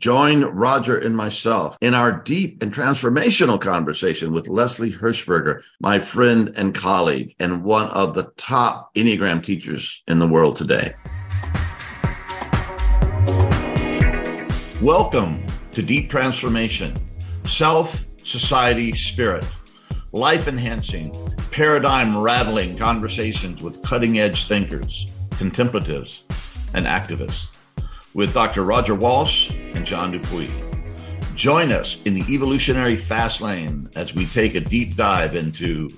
Join Roger and myself in our deep and transformational conversation with Leslie Hershberger, my friend and colleague, and one of the top Enneagram teachers in the world today. Welcome to Deep Transformation, Self, Society, Spirit, life enhancing, paradigm rattling conversations with cutting edge thinkers, contemplatives, and activists with Dr. Roger Walsh and John Dupuy. Join us in the evolutionary fast lane as we take a deep dive into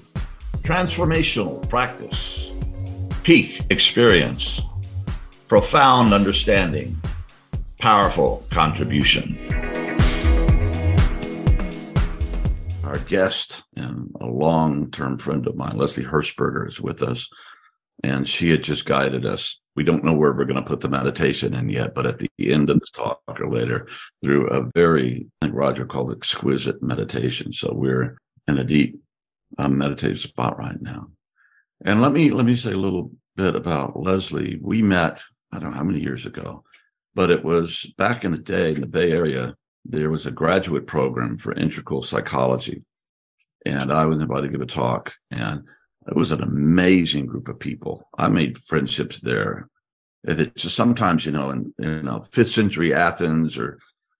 transformational practice, peak experience, profound understanding, powerful contribution. Our guest and a long term friend of mine, Leslie Hershberger, is with us. And she had just guided us we don't know where we're going to put the meditation in yet, but at the end of this talk or later, through a very, I think Roger called it exquisite meditation. So we're in a deep um, meditative spot right now. And let me let me say a little bit about Leslie. We met, I don't know how many years ago, but it was back in the day in the Bay Area. There was a graduate program for integral psychology, and I was invited to give a talk. And it was an amazing group of people. I made friendships there. It's sometimes, you know, in you uh, know, fifth century Athens or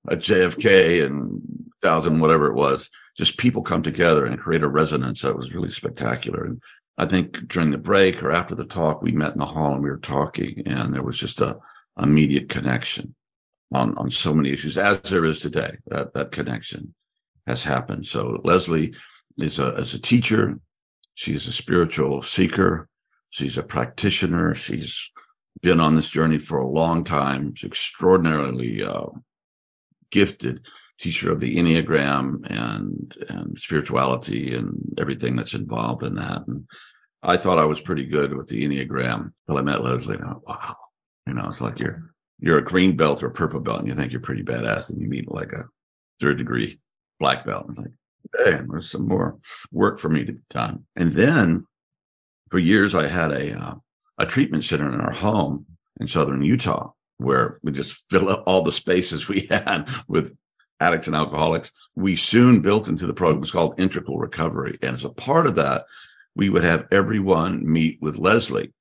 a JFK and thousand whatever it was, just people come together and create a resonance that was really spectacular. And I think during the break or after the talk, we met in the hall and we were talking, and there was just a immediate connection on on so many issues, as there is today. That that connection has happened. So Leslie is a as a teacher, She's a spiritual seeker. She's a practitioner. She's been on this journey for a long time. She's extraordinarily uh, gifted teacher of the Enneagram and and spirituality and everything that's involved in that. And I thought I was pretty good with the Enneagram until I met Leslie. And I went, wow, you know, it's like you're you're a green belt or a purple belt, and you think you're pretty badass, and you meet like a third degree black belt. And like, and there's some more work for me to be done. And then for years, I had a uh, a treatment center in our home in southern Utah where we just fill up all the spaces we had with addicts and alcoholics. We soon built into the program. It's called Integral Recovery, and as a part of that, we would have everyone meet with Leslie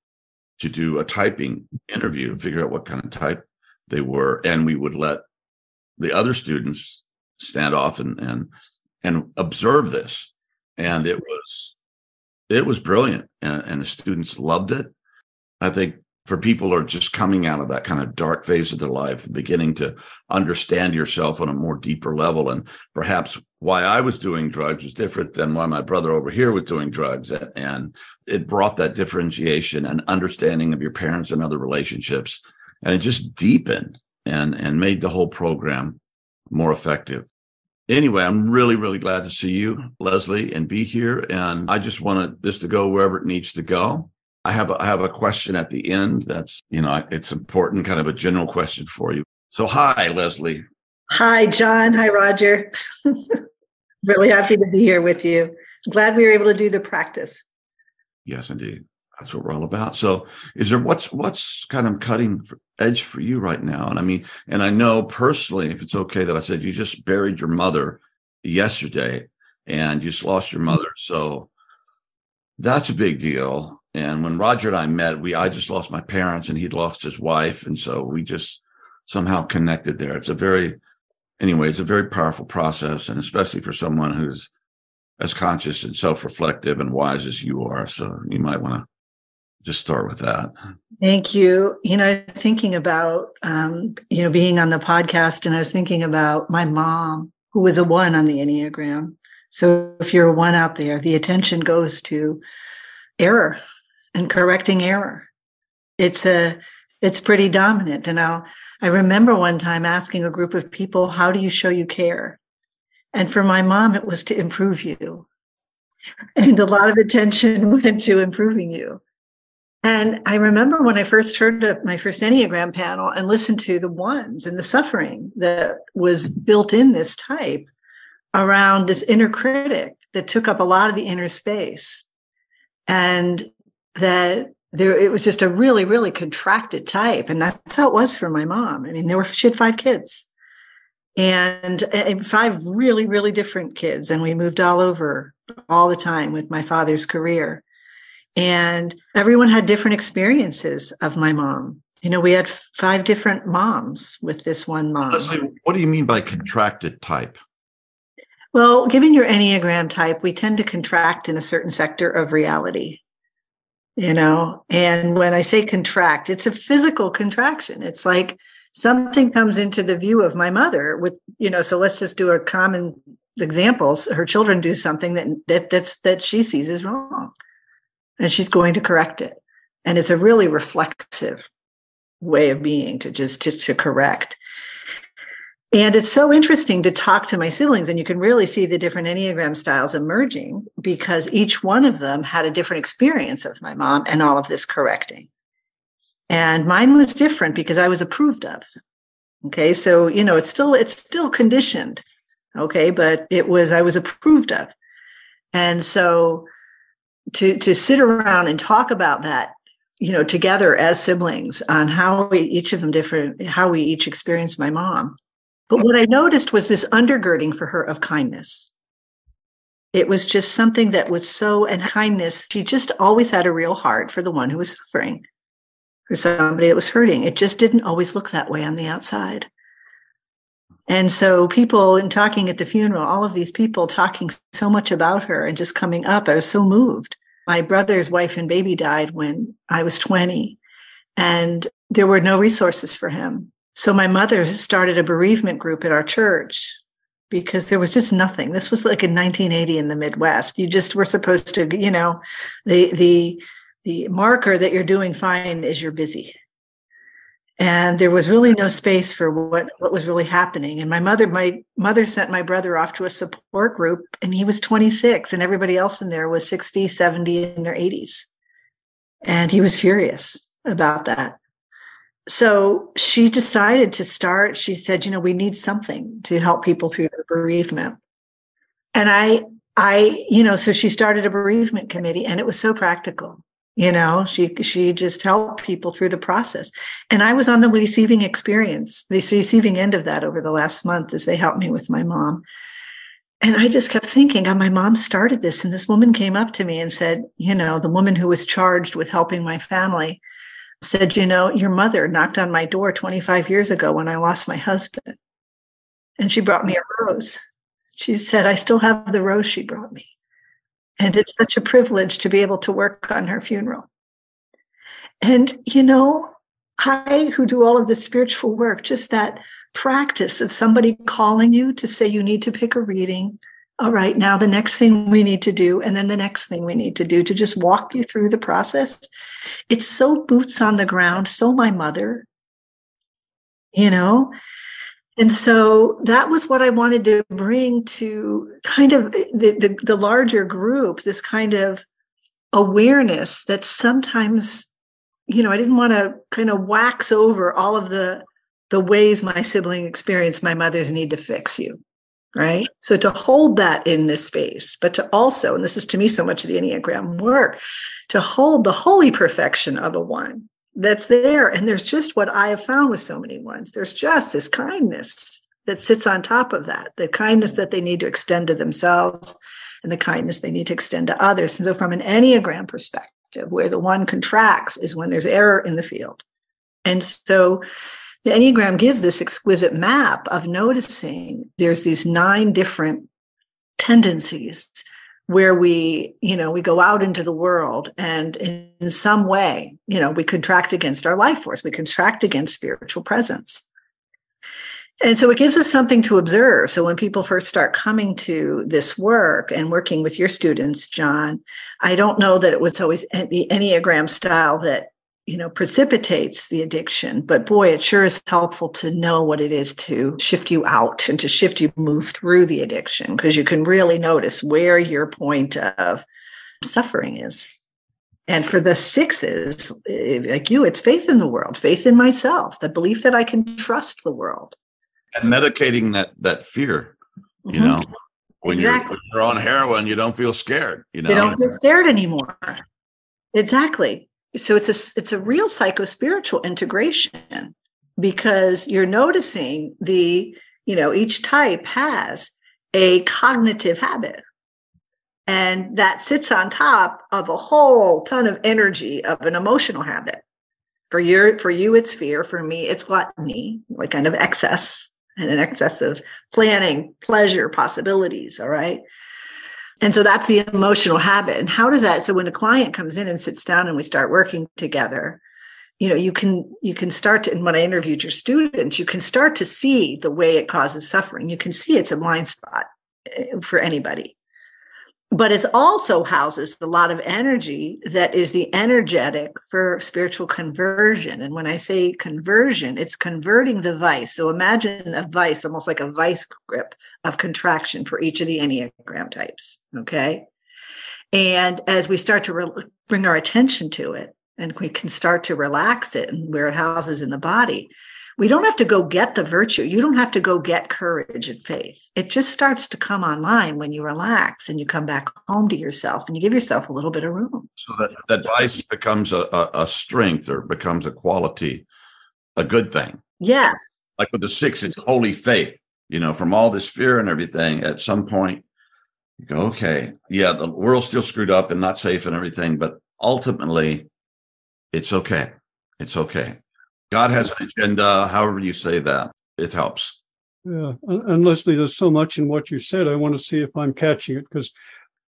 to do a typing interview figure out what kind of type they were, and we would let the other students stand off and and and observe this. And it was it was brilliant, and, and the students loved it. I think for people who are just coming out of that kind of dark phase of their life, beginning to understand yourself on a more deeper level, and perhaps why I was doing drugs was different than why my brother over here was doing drugs, and it brought that differentiation and understanding of your parents and other relationships, and it just deepened and and made the whole program more effective anyway, I'm really, really glad to see you, Leslie, and be here. And I just wanted this to go wherever it needs to go. I have a, I have a question at the end. That's you know it's important, kind of a general question for you. So, hi, Leslie. Hi, John. Hi, Roger. really happy to be here with you. Glad we were able to do the practice. Yes, indeed. That's what we're all about. So, is there what's what's kind of cutting edge for you right now? And I mean, and I know personally, if it's okay that I said you just buried your mother yesterday, and you just lost your mm-hmm. mother, so that's a big deal. And when Roger and I met, we I just lost my parents, and he'd lost his wife, and so we just somehow connected there. It's a very, anyway, it's a very powerful process, and especially for someone who's as conscious and self-reflective and wise as you are. So you might want to just start with that. Thank you. You know, thinking about um, you know being on the podcast, and I was thinking about my mom, who was a one on the Enneagram. So if you're a one out there, the attention goes to error and correcting error. It's a it's pretty dominant. And now I remember one time asking a group of people, "How do you show you care?" And for my mom, it was to improve you. And a lot of attention went to improving you. And I remember when I first heard of my first Enneagram panel and listened to the ones and the suffering that was built in this type around this inner critic that took up a lot of the inner space. And that there it was just a really, really contracted type. And that's how it was for my mom. I mean, there were she had five kids. and, and five really, really different kids. And we moved all over all the time with my father's career. And everyone had different experiences of my mom. You know, we had five different moms with this one mom. Leslie, what do you mean by contracted type? Well, given your Enneagram type, we tend to contract in a certain sector of reality. You know, and when I say contract, it's a physical contraction. It's like something comes into the view of my mother with, you know, so let's just do a common examples. Her children do something that that that's that she sees as wrong. And she's going to correct it. And it's a really reflexive way of being to just to, to correct. And it's so interesting to talk to my siblings, and you can really see the different Enneagram styles emerging because each one of them had a different experience of my mom and all of this correcting. And mine was different because I was approved of. Okay. So, you know, it's still, it's still conditioned. Okay. But it was, I was approved of. And so to, to sit around and talk about that you know together as siblings on how we each of them different how we each experienced my mom but what I noticed was this undergirding for her of kindness. It was just something that was so, and kindness, she just always had a real heart for the one who was suffering, for somebody that was hurting. It just didn't always look that way on the outside. And so, people in talking at the funeral, all of these people talking so much about her and just coming up, I was so moved. My brother's wife and baby died when I was 20, and there were no resources for him. So my mother started a bereavement group at our church because there was just nothing. This was like in 1980 in the Midwest. You just were supposed to, you know, the the the marker that you're doing fine is you're busy. And there was really no space for what what was really happening. And my mother my mother sent my brother off to a support group and he was 26 and everybody else in there was 60, 70 in their 80s. And he was furious about that so she decided to start she said you know we need something to help people through their bereavement and i i you know so she started a bereavement committee and it was so practical you know she she just helped people through the process and i was on the receiving experience the receiving end of that over the last month as they helped me with my mom and i just kept thinking oh, my mom started this and this woman came up to me and said you know the woman who was charged with helping my family said, You know, your mother knocked on my door 25 years ago when I lost my husband. And she brought me a rose. She said, I still have the rose she brought me. And it's such a privilege to be able to work on her funeral. And, you know, I, who do all of the spiritual work, just that practice of somebody calling you to say you need to pick a reading, all right, now the next thing we need to do, and then the next thing we need to do to just walk you through the process. It's so boots on the ground, so my mother, you know? And so that was what I wanted to bring to kind of the, the, the larger group, this kind of awareness that sometimes, you know, I didn't want to kind of wax over all of the the ways my sibling experienced my mother's need to fix you right? So to hold that in this space, but to also, and this is to me so much of the Enneagram work, to hold the holy perfection of a one that's there. And there's just what I have found with so many ones. There's just this kindness that sits on top of that, the kindness that they need to extend to themselves and the kindness they need to extend to others. And so from an Enneagram perspective, where the one contracts is when there's error in the field. And so the Enneagram gives this exquisite map of noticing there's these nine different tendencies where we, you know, we go out into the world and in some way, you know, we contract against our life force, we contract against spiritual presence. And so it gives us something to observe. So when people first start coming to this work and working with your students, John, I don't know that it was always the Enneagram style that you know precipitates the addiction. But boy it sure is helpful to know what it is to shift you out and to shift you move through the addiction because you can really notice where your point of suffering is. And for the sixes eh, like you it's faith in the world faith in myself the belief that i can trust the world. And medicating that that fear you mm-hmm. know when, exactly. you're, when you're on heroin you don't feel scared you know? you don't feel scared anymore. Exactly so it's a it's a real psycho spiritual integration because you're noticing the you know, each type has a cognitive habit. And that sits on top of a whole ton of energy of an emotional habit. For your for you, it's fear. For me, it's gluttony, like kind of excess and an excess of planning, pleasure, possibilities. All right. And so that's the emotional habit. And how does that? So when a client comes in and sits down and we start working together, you know, you can you can start to, and when I interviewed your students, you can start to see the way it causes suffering. You can see it's a blind spot eh, for anybody but it also houses a lot of energy that is the energetic for spiritual conversion. And when I say conversion, it's converting the vice. So imagine a vice, almost like a vice grip of contraction for each of the Enneagram types. Okay. And as we start to re- bring our attention to it and we can start to relax it and where it houses in the body, we don't have to go get the virtue. You don't have to go get courage and faith. It just starts to come online when you relax and you come back home to yourself and you give yourself a little bit of room. So that, that vice becomes a, a, a strength or becomes a quality, a good thing. Yes. Like with the six, it's holy faith. You know, from all this fear and everything, at some point, you go, okay, yeah, the world's still screwed up and not safe and everything, but ultimately, it's okay. It's okay. God has an agenda, however you say that, it helps. Yeah, and Leslie, there's so much in what you said. I want to see if I'm catching it because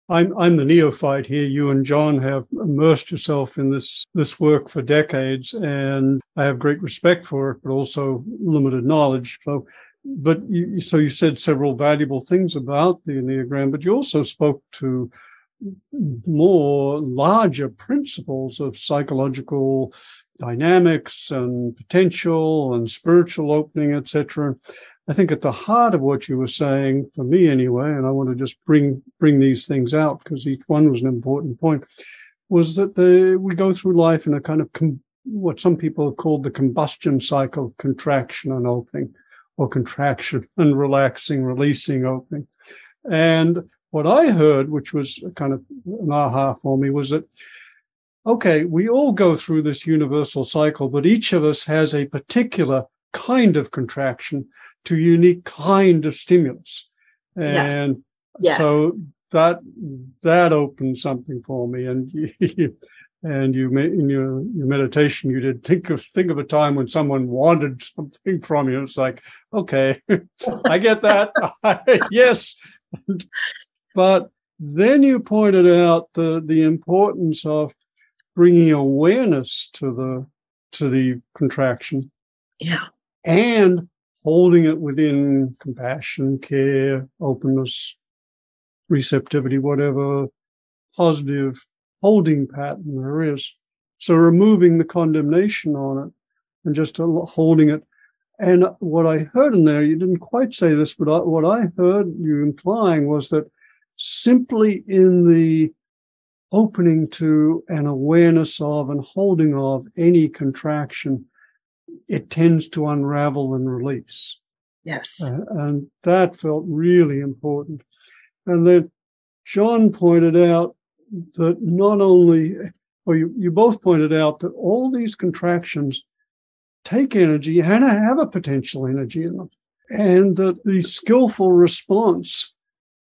I'm I'm the neophyte here. You and John have immersed yourself in this this work for decades, and I have great respect for it, but also limited knowledge. So, but you, so you said several valuable things about the enneagram, but you also spoke to more larger principles of psychological dynamics and potential and spiritual opening, etc. I think at the heart of what you were saying, for me anyway, and I want to just bring bring these things out because each one was an important point, was that the, we go through life in a kind of com, what some people have called the combustion cycle, contraction and opening, or contraction and relaxing, releasing, opening. And what I heard, which was kind of an aha for me, was that okay, we all go through this universal cycle, but each of us has a particular kind of contraction to unique kind of stimulus. And yes. Yes. so that that opened something for me. And you, and you in your, your meditation, you did think of think of a time when someone wanted something from you. It's like, okay, I get that. yes, but then you pointed out the the importance of bringing awareness to the to the contraction. Yeah. And holding it within compassion care openness receptivity whatever positive holding pattern there is. So removing the condemnation on it and just holding it. And what i heard in there you didn't quite say this but what i heard you implying was that simply in the opening to an awareness of and holding of any contraction, it tends to unravel and release. Yes. Uh, and that felt really important. And then John pointed out that not only, or you, you both pointed out that all these contractions take energy and have a potential energy in them. And that the skillful response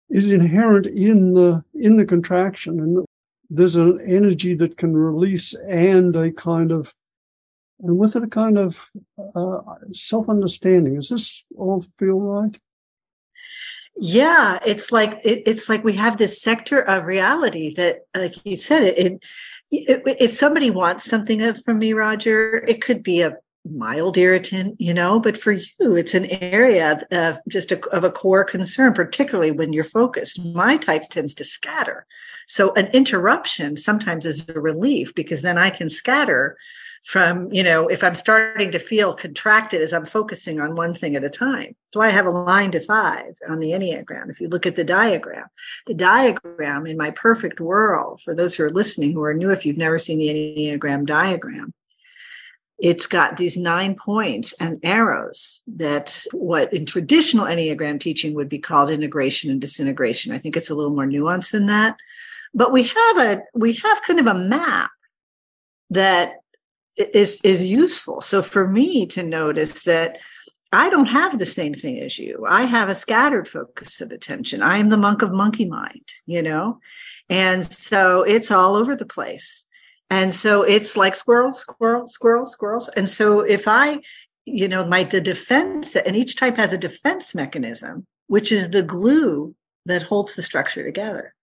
is inherent in the in the contraction and there's an energy that can release and a kind of and with it a kind of uh, self-understanding. Does this all feel right? Yeah it's like it, it's like we have this sector of reality that like you said it, it, if somebody wants something from me roger it could be a mild irritant you know but for you it's an area of just a, of a core concern particularly when you're focused my type tends to scatter so an interruption sometimes is a relief because then I can scatter from, you know, if I'm starting to feel contracted as I'm focusing on one thing at a time. So I have a line to five on the Enneagram. If you look at the diagram, the diagram in my perfect world, for those who are listening who are new, if you've never seen the Enneagram diagram, it's got these nine points and arrows that what in traditional Enneagram teaching would be called integration and disintegration. I think it's a little more nuanced than that but we have a we have kind of a map that is is useful so for me to notice that I don't have the same thing as you. I have a scattered focus of attention. I am the monk of monkey mind, you know? And so it's all over the place. And so it's like squirrel, squirrel, squirrel, squirrels. And so if I, you know, my the defense that and each type has a defense mechanism, which is the glue that holds the structure together.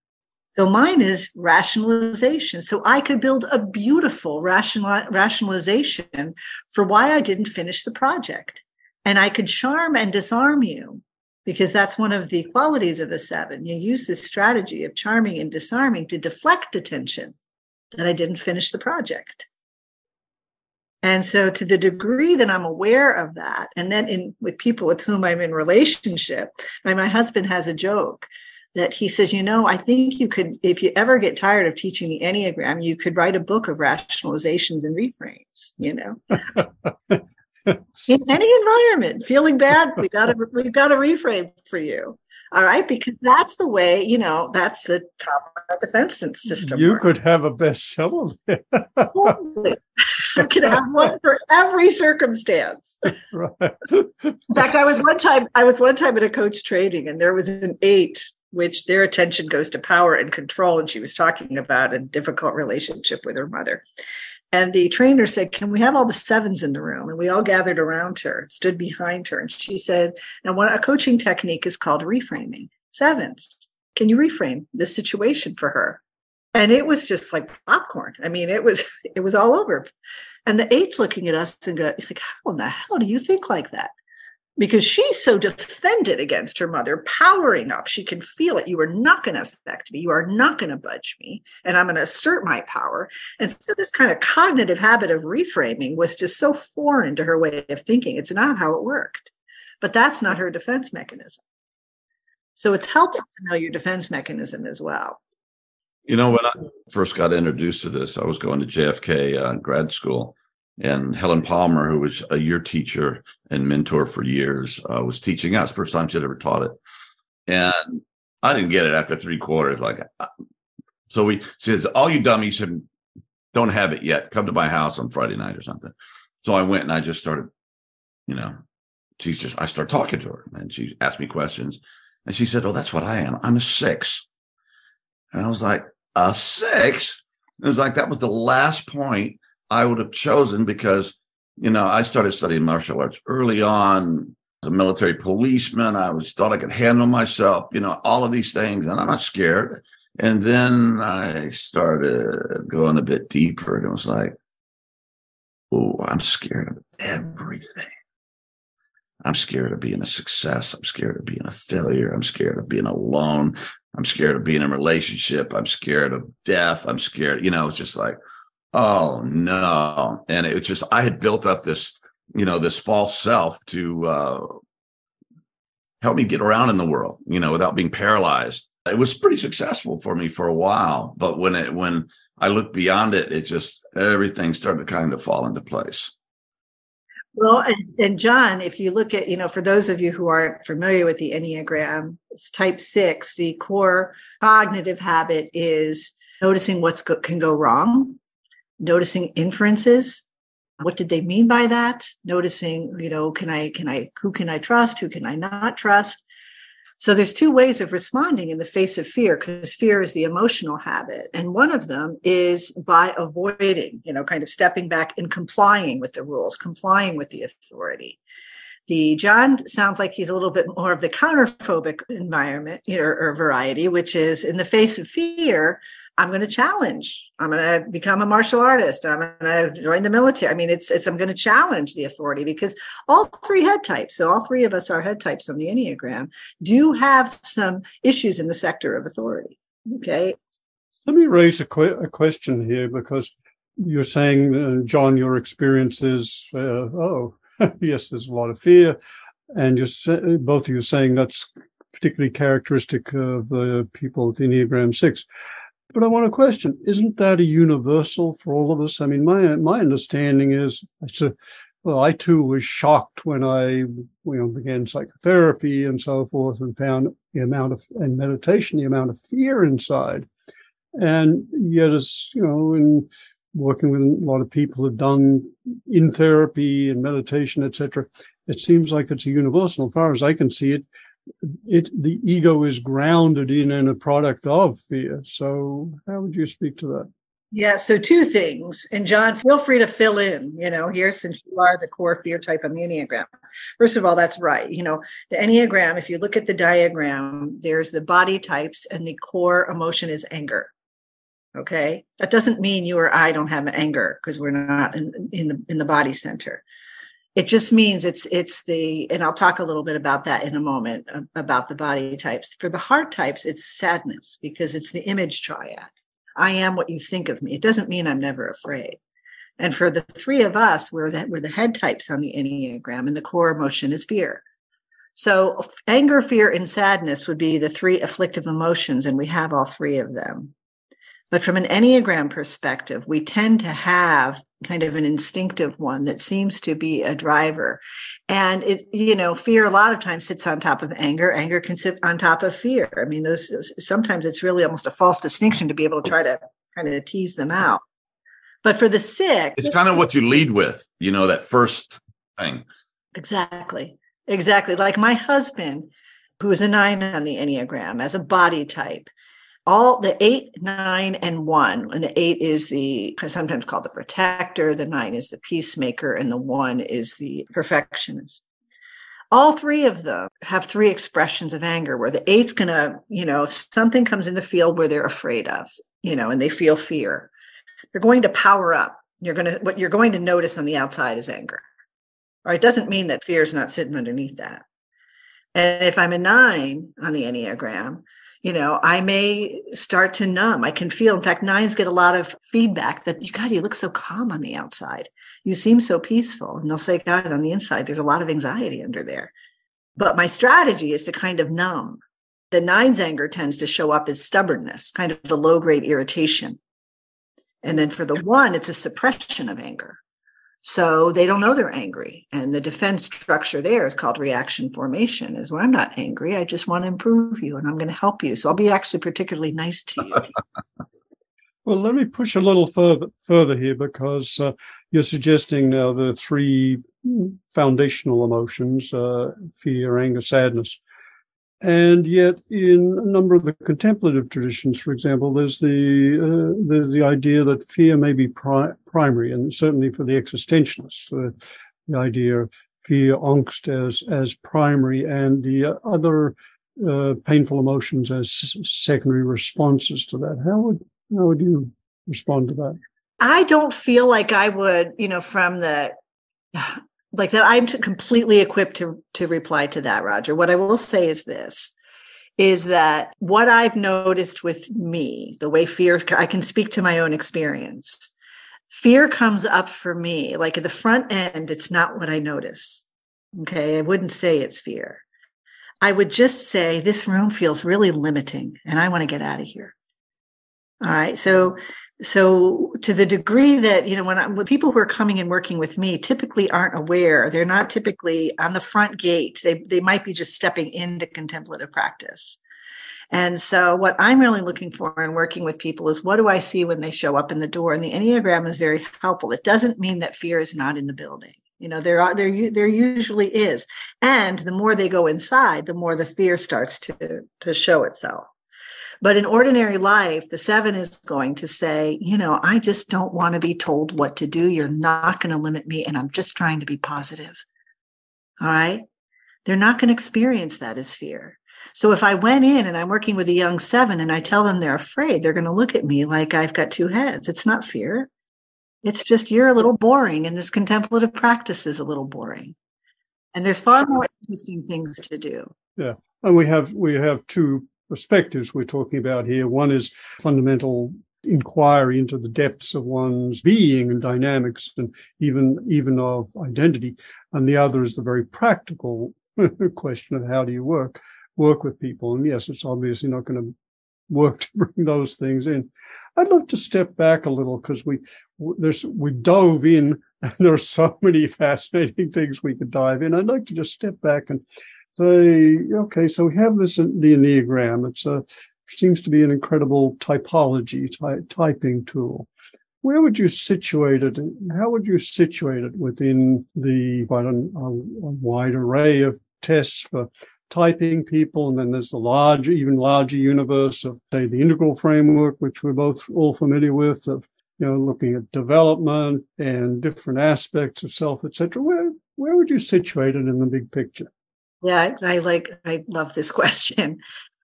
So mine is rationalization. So I could build a beautiful rational, rationalization for why I didn't finish the project. And I could charm and disarm you because that's one of the qualities of the seven. You use this strategy of charming and disarming to deflect attention that I didn't finish the project. And so to the degree that I'm aware of that, and then in with people with whom I'm in relationship, I mean, my husband has a joke that he says, you know, I think you could, if you ever get tired of teaching the Enneagram, you could write a book of rationalizations and reframes, you know. in any environment, feeling bad, we got to we've got a reframe for you. All right, because that's the way you know that's the top defense system. You works. could have a bestseller. you could have one for every circumstance. Right. In fact, I was one time I was one time at a coach training, and there was an eight which their attention goes to power and control. And she was talking about a difficult relationship with her mother. And the trainer said, Can we have all the sevens in the room? And we all gathered around her, stood behind her. And she said, Now, what a coaching technique is called reframing. Sevens, can you reframe this situation for her? And it was just like popcorn. I mean, it was it was all over. And the eight's looking at us and go, like, how in the hell do you think like that? Because she's so defended against her mother, powering up. She can feel it. You are not going to affect me. You are not going to budge me. And I'm going to assert my power. And so, this kind of cognitive habit of reframing was just so foreign to her way of thinking. It's not how it worked. But that's not her defense mechanism. So, it's helpful to know your defense mechanism as well. You know, when I first got introduced to this, I was going to JFK uh, grad school and Helen Palmer, who was a year teacher and mentor for years, uh, was teaching us. First time she'd ever taught it, and I didn't get it after three quarters. Like, uh, so we she says, "All you dummies have don't have it yet. Come to my house on Friday night or something." So I went and I just started, you know, she's just I started talking to her, and she asked me questions, and she said, "Oh, that's what I am. I'm a six. and I was like, "A six? It was like that was the last point I would have chosen because, you know, I started studying martial arts early on. As a military policeman, I was thought I could handle myself, you know, all of these things, and I'm not scared. And then I started going a bit deeper, and it was like, oh, I'm scared of everything. I'm scared of being a success. I'm scared of being a failure. I'm scared of being alone. I'm scared of being in a relationship. I'm scared of death. I'm scared, you know, it's just like, Oh no. And it was just I had built up this, you know, this false self to uh help me get around in the world, you know, without being paralyzed. It was pretty successful for me for a while, but when it when I looked beyond it, it just everything started to kind of fall into place. Well, and, and, John, if you look at, you know, for those of you who aren't familiar with the Enneagram, it's type six. The core cognitive habit is noticing what's go- can go wrong, noticing inferences. What did they mean by that? Noticing you know can i can i who can i trust? Who can i not trust? So there's two ways of responding in the face of fear because fear is the emotional habit. And one of them is by avoiding you know kind of stepping back and complying with the rules complying with the authority. The john sounds like he's a little bit more of the counterphobic environment you know, or variety which is in the face of fear I'm going to challenge. I'm going to become a martial artist. I'm going to join the military. I mean, it's it's I'm going to challenge the authority because all three head types, so all three of us are head types on the Enneagram, do have some issues in the sector of authority. Okay. Let me raise a, a question here because you're saying, uh, John, your experience is, uh, oh, yes, there's a lot of fear, and you're both of you saying that's particularly characteristic of the people with Enneagram Six. But I want to question: Isn't that a universal for all of us? I mean, my my understanding is, a, well, I too was shocked when I you know began psychotherapy and so forth, and found the amount of and meditation, the amount of fear inside, and yet as you know, in working with a lot of people who've done in therapy and meditation, etc., it seems like it's a universal. As far as I can see it, it the ego is grounded in and a product of fear. So how would you speak to that? Yeah, so two things. And John, feel free to fill in, you know, here since you are the core fear type the Enneagram. First of all, that's right. You know, the Enneagram, if you look at the diagram, there's the body types and the core emotion is anger. Okay. That doesn't mean you or I don't have anger because we're not in, in the in the body center. It just means it's it's the and I'll talk a little bit about that in a moment about the body types. For the heart types, it's sadness because it's the image triad I am what you think of me. It doesn't mean I'm never afraid. And for the three of us, we're the, we're the head types on the Enneagram, and the core emotion is fear. So anger, fear, and sadness would be the three afflictive emotions, and we have all three of them. But from an Enneagram perspective, we tend to have kind of an instinctive one that seems to be a driver. And it, you know, fear a lot of times sits on top of anger. Anger can sit on top of fear. I mean, those sometimes it's really almost a false distinction to be able to try to kind of tease them out. But for the sick, it's kind of what you lead with, you know, that first thing. Exactly. Exactly. Like my husband, who is a nine on the Enneagram as a body type, all the eight, nine, and one. And the eight is the sometimes called the protector, the nine is the peacemaker, and the one is the perfectionist. All three of them have three expressions of anger where the eight's gonna, you know, if something comes in the field where they're afraid of, you know, and they feel fear, they're going to power up. You're gonna what you're going to notice on the outside is anger. Right, it doesn't mean that fear is not sitting underneath that. And if I'm a nine on the Enneagram, you know, I may start to numb. I can feel, in fact, nines get a lot of feedback that you, God, you look so calm on the outside. You seem so peaceful. And they'll say, God, on the inside, there's a lot of anxiety under there. But my strategy is to kind of numb. The nine's anger tends to show up as stubbornness, kind of a low grade irritation. And then for the one, it's a suppression of anger. So they don't know they're angry. And the defense structure there is called reaction formation is well, I'm not angry. I just want to improve you and I'm going to help you. So I'll be actually particularly nice to you. well, let me push a little further further here because uh, you're suggesting now the three foundational emotions, uh, fear, anger, sadness. And yet, in a number of the contemplative traditions, for example, there's the uh, there's the idea that fear may be pri- primary, and certainly for the existentialists, uh, the idea of fear, angst as as primary, and the other uh, painful emotions as secondary responses to that. How would how would you respond to that? I don't feel like I would, you know, from the like that i'm completely equipped to to reply to that roger what i will say is this is that what i've noticed with me the way fear i can speak to my own experience fear comes up for me like at the front end it's not what i notice okay? I wouldn't say it's fear. I would just say this room feels really limiting and i want to get out of here. All right? So so to the degree that you know when, I, when people who are coming and working with me typically aren't aware they're not typically on the front gate they they might be just stepping into contemplative practice and so what i'm really looking for in working with people is what do i see when they show up in the door and the enneagram is very helpful it doesn't mean that fear is not in the building you know there are there there usually is and the more they go inside the more the fear starts to to show itself but in ordinary life, the seven is going to say, you know, I just don't want to be told what to do. You're not going to limit me. And I'm just trying to be positive. All right. They're not going to experience that as fear. So if I went in and I'm working with a young seven and I tell them they're afraid, they're going to look at me like I've got two heads. It's not fear. It's just you're a little boring and this contemplative practice is a little boring. And there's far more interesting things to do. Yeah. And we have we have two perspectives we're talking about here. One is fundamental inquiry into the depths of one's being and dynamics and even even of identity and the other is the very practical question of how do you work work with people and yes it's obviously not going to work to bring those things in i'd love to step back a little because we there's we dove in and there are so many fascinating things we could dive in i'd like to just step back and say, okay, so we have this in the Enneagram. It's a seems to be an incredible typology ty- typing tool. where would you situate it? How would you situate it within the quite a, a wide array of tests for typing people, and then there's the large, even larger universe of, say, the integral framework, which we're both all familiar with, of you know, looking at development and different aspects of self, etc. Where where would you situate it in the big picture? Yeah, I, like I love this question.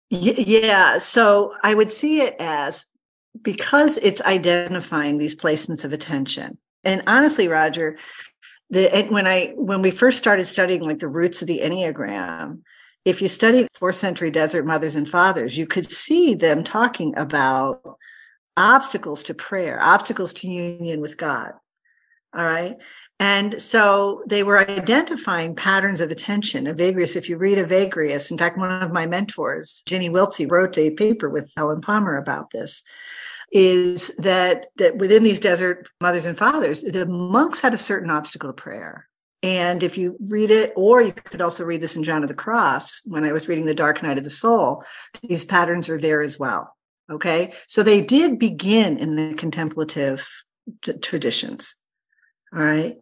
Yeah, so I would see it as because it's identifying these placements of attention. And honestly, Roger, the when I when we first started studying like the roots of the Enneagram, if you study fourth century desert mothers and fathers, you could see them talking about obstacles to prayer, obstacles to union with God. All right. And so they were identifying patterns of attention. Evagrius, if you read Evagrius, in fact, one of my mentors, Ginny Wiltse, wrote a paper with Helen Palmer about this, is that, that within these desert mothers and fathers, the monks had a certain obstacle to prayer. And if you read it, or you could also read this in John of the Cross, when I was reading The Dark Night of the Soul, these patterns are there as well. Okay. So they did begin in the contemplative t- traditions. All right.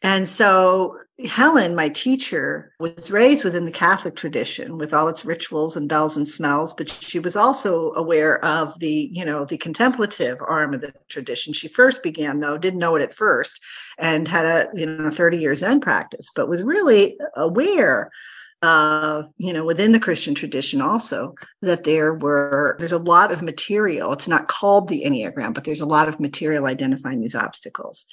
And so Helen, my teacher, was raised within the Catholic tradition with all its rituals and bells and smells, but she was also aware of the, you know, the contemplative arm of the tradition. She first began, though, didn't know it at first, and had a, you know, 30 years Zen practice, but was really aware of you know within the christian tradition also that there were there's a lot of material it's not called the enneagram but there's a lot of material identifying these obstacles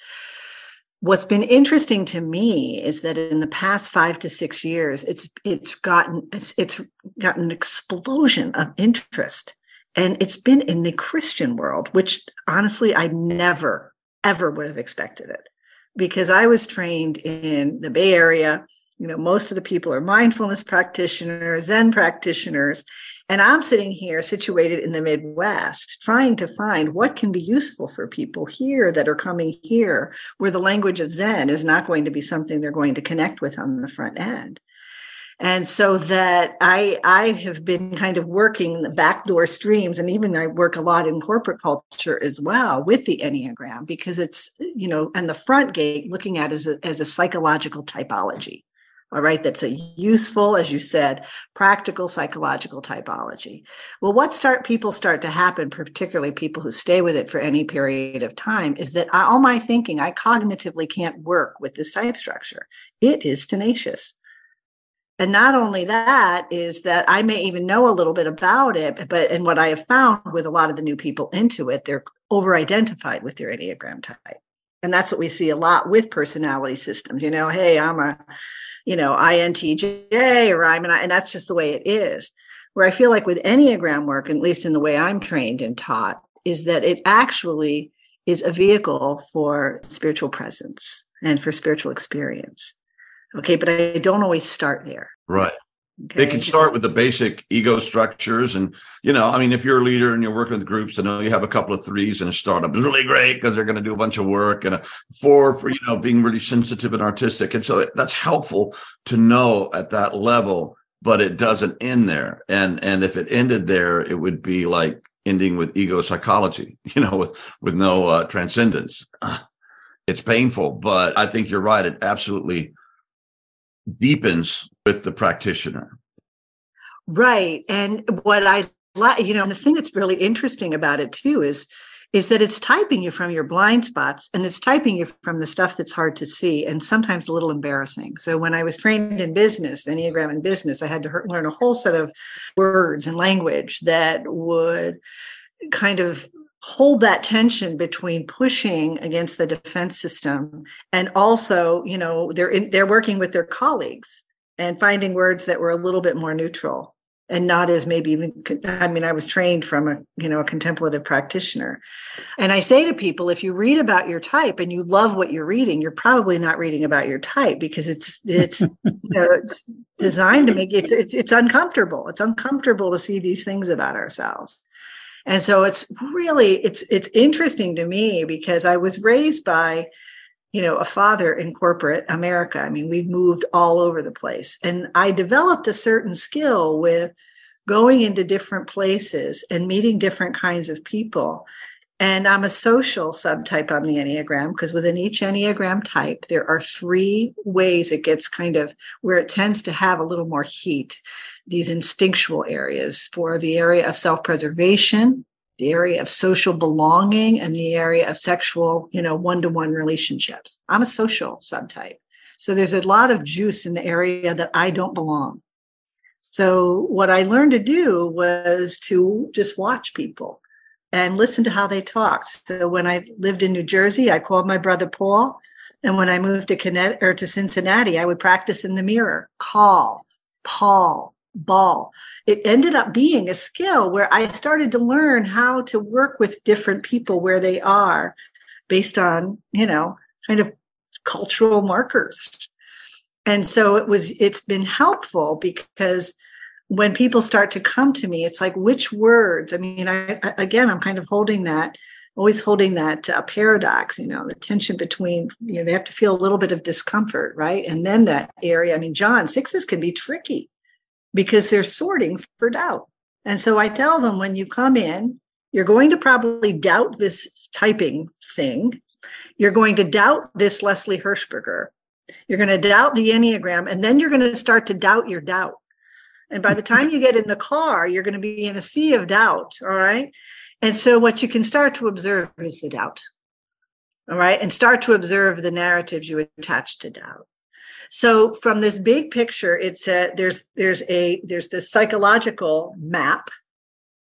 what's been interesting to me is that in the past five to six years it's it's gotten it's, it's gotten an explosion of interest. And it's been in the christian world which honestly i never ever would have expected it. Because i was trained in the bay area. You know most of the people are mindfulness practitioners zen practitioners and i'm sitting here situated in the midwest trying to find what can be useful for people here that are coming here where the language of zen is not going to be something they're going to connect with on the front end. And so that i i have been kind of working the backdoor streams and even i work a lot in corporate culture as well with the enneagram because it's you know and the front gate looking at as a, as a psychological typology all right that's a useful as you said practical psychological typology. Well what start people start to happen particularly people who stay with it for any period of time is that all my thinking i cognitively can't work with this type structure. It is tenacious. And not only that is that i may even know a little bit about it but and what i have found with a lot of the new people into it they're over identified with their enneagram type and that's what we see a lot with personality systems you know hey i'm a you know, INTJ or I'm an I, and that's just the way it is. Where I feel like with Enneagram work, at least in the way I'm trained and taught, is that it actually is a vehicle for spiritual presence and for spiritual experience. Okay, but I don't always start there. Right. Okay. They can start with the basic ego structures. And, you know, I mean, if you're a leader and you're working with groups, I know you have a couple of threes and a startup is really great because they're going to do a bunch of work and a four for, you know, being really sensitive and artistic. And so that's helpful to know at that level, but it doesn't end there. And, and if it ended there, it would be like ending with ego psychology, you know, with, with no uh, transcendence. It's painful, but I think you're right. It absolutely deepens with the practitioner. Right. And what I like, you know, the thing that's really interesting about it too is is that it's typing you from your blind spots and it's typing you from the stuff that's hard to see and sometimes a little embarrassing. So when I was trained in business, Enneagram in business, I had to learn a whole set of words and language that would kind of hold that tension between pushing against the defense system and also you know they're in, they're working with their colleagues and finding words that were a little bit more neutral and not as maybe even i mean i was trained from a you know a contemplative practitioner. And i say to people if you read about your type and you love what you're reading you're probably not reading about your type because it's it's you know it's designed to make it it's, it's uncomfortable. It's uncomfortable to see these things about ourselves. And so it's really it's it's interesting to me because I was raised by you know a father in corporate America. I mean, we've moved all over the place and I developed a certain skill with going into different places and meeting different kinds of people And I'm a social subtype on the Enneagram because within each Enneagram type, there are three ways it gets kind of where it tends to have a little more heat. These instinctual areas for the area of self preservation, the area of social belonging, and the area of sexual, you know, one to one relationships. I'm a social subtype. So there's a lot of juice in the area that I don't belong. So what I learned to do was to just watch people and listen to how they talked. So when I lived in New Jersey, I called my brother Paul. And when I moved to Connecticut or to Cincinnati, I would practice in the mirror, call, Paul, ball. It ended up being a skill where I started to learn how to work with different people where they are based on, you know, kind of cultural markers. And so it was, it's been helpful because when people start to come to me, it's like, which words? I mean, I, again, I'm kind of holding that, always holding that uh, paradox, you know, the tension between, you know, they have to feel a little bit of discomfort, right? And then that area, I mean, John, sixes can be tricky because they're sorting for doubt. And so I tell them when you come in, you're going to probably doubt this typing thing. You're going to doubt this Leslie Hershberger. You're going to doubt the Enneagram, and then you're going to start to doubt your doubt. And by the time you get in the car, you're going to be in a sea of doubt. All right. And so what you can start to observe is the doubt. All right. And start to observe the narratives you attach to doubt. So from this big picture, it's a, there's there's a there's this psychological map,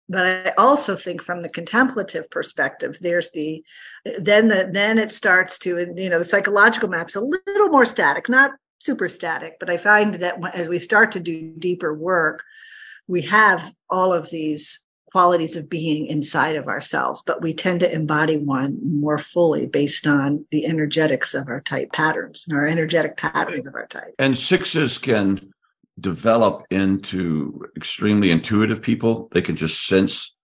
but I also think from the contemplative perspective, there's the then the then it starts to you know the psychological map's a little more static, not super static. But I find that as we start to do deeper work, we have all of these qualities of being inside of ourselves, but we tend to embody one more fully based on the energetics of our type patterns and our energetic patterns of our type. And sixes can develop into extremely intuitive people. They can just sense,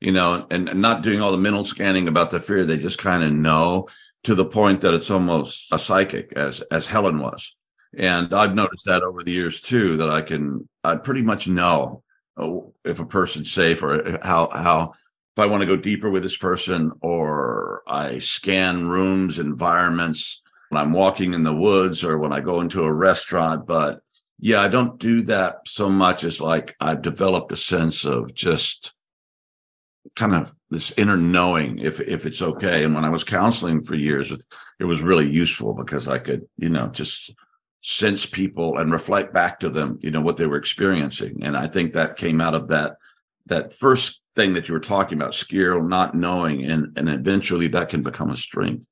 you know, and, and not doing all the mental scanning about the fear. They just kind of know to the point that it's almost a psychic, as as Helen was. And I've noticed that over the years too, that I can, I pretty much know Uh, if a person's safe or uh, how, how, if I want to go deeper with this person or I scan rooms, environments when I'm walking in the woods or when I go into a restaurant. But yeah, I don't do that so much as like I've developed a sense of just kind of this inner knowing if if it's okay. And when I was counseling for years, it was really useful because I could, you know, just sense people and reflect back to them you know what they were experiencing. And i think that came out of that that first thing that you were talking about skill not knowing and and eventually that can become a strength.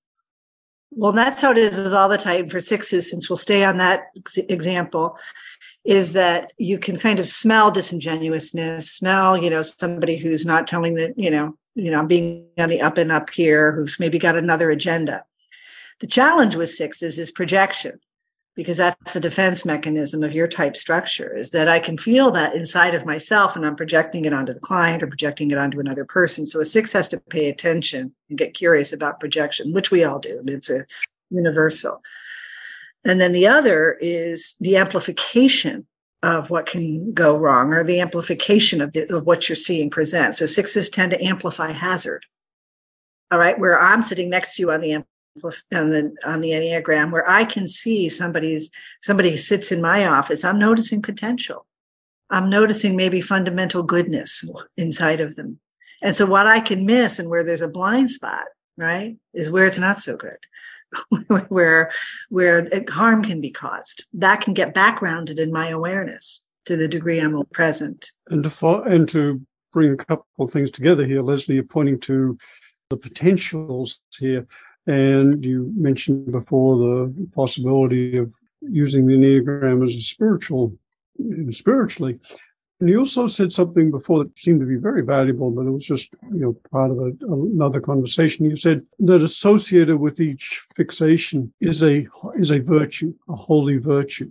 Well that's how it is with all the time for sixes since we'll stay on that example is that you can kind of smell disingenuousness smell you know somebody who's not telling that you know you know I'm being on the up and up here who's maybe got another agenda. The challenge with sixes is projection because that's the defense mechanism of your type structure is that I can feel that inside of myself and I'm projecting it onto the client or projecting it onto another person. So a six has to pay attention and get curious about projection, which we all do. It's a universal. And then the other is the amplification of what can go wrong or the amplification of, the, of what you're seeing present. So sixes tend to amplify hazard. All right, where I'm sitting next to you on the on the on the enneagram where i can see somebody's somebody sits in my office i'm noticing potential. I'm noticing maybe fundamental goodness inside of them. And so what i can miss and where there's a blind spot right is where it's not so good. Where where harm can be caused. That can get backgrounded in my awareness to the degree i'm present. And to fo- and to bring a couple of things together here leslie you're pointing to the potentials here and you mentioned before the possibility of using the Enneagram as a spiritual, spiritually. And you also said something before that seemed to be very valuable, but it was just you know part of a, another conversation. You said that associated with each fixation is a is a virtue, a holy virtue.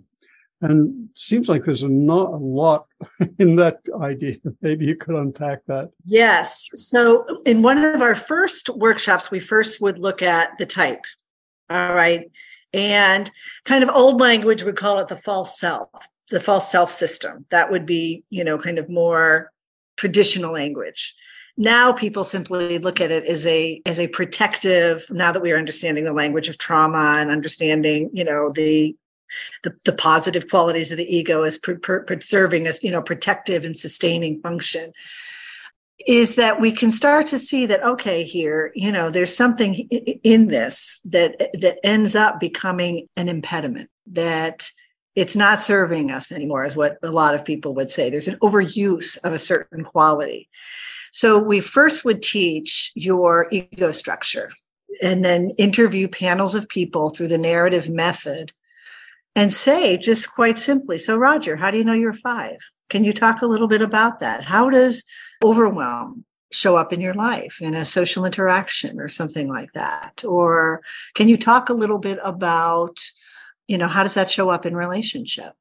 And seems like there's not a lot in that idea. Maybe you could unpack that. Yes. So in one of our first workshops, we first would look at the type. All right. And kind of old language would call it the false self, the false self system. That would be, you know, kind of more traditional language. now people simply look at it as a as a protective now that we are understanding the language of trauma and understanding you know the the, the positive qualities of the ego as pre- pre- preserving as you know protective and sustaining function is that we can start to see that okay here you know there's something in this that that ends up becoming an impediment that it's not serving us anymore is what a lot of people would say. There's an overuse of a certain quality. So we first would teach your ego structure and then interview panels of people through the narrative method and say just quite simply so roger how do you know you're five? Can you talk a little bit about that? How does overwhelm show up in your life in a social interaction or something like that? Or can you talk a little bit about you know how does that show up in relationship?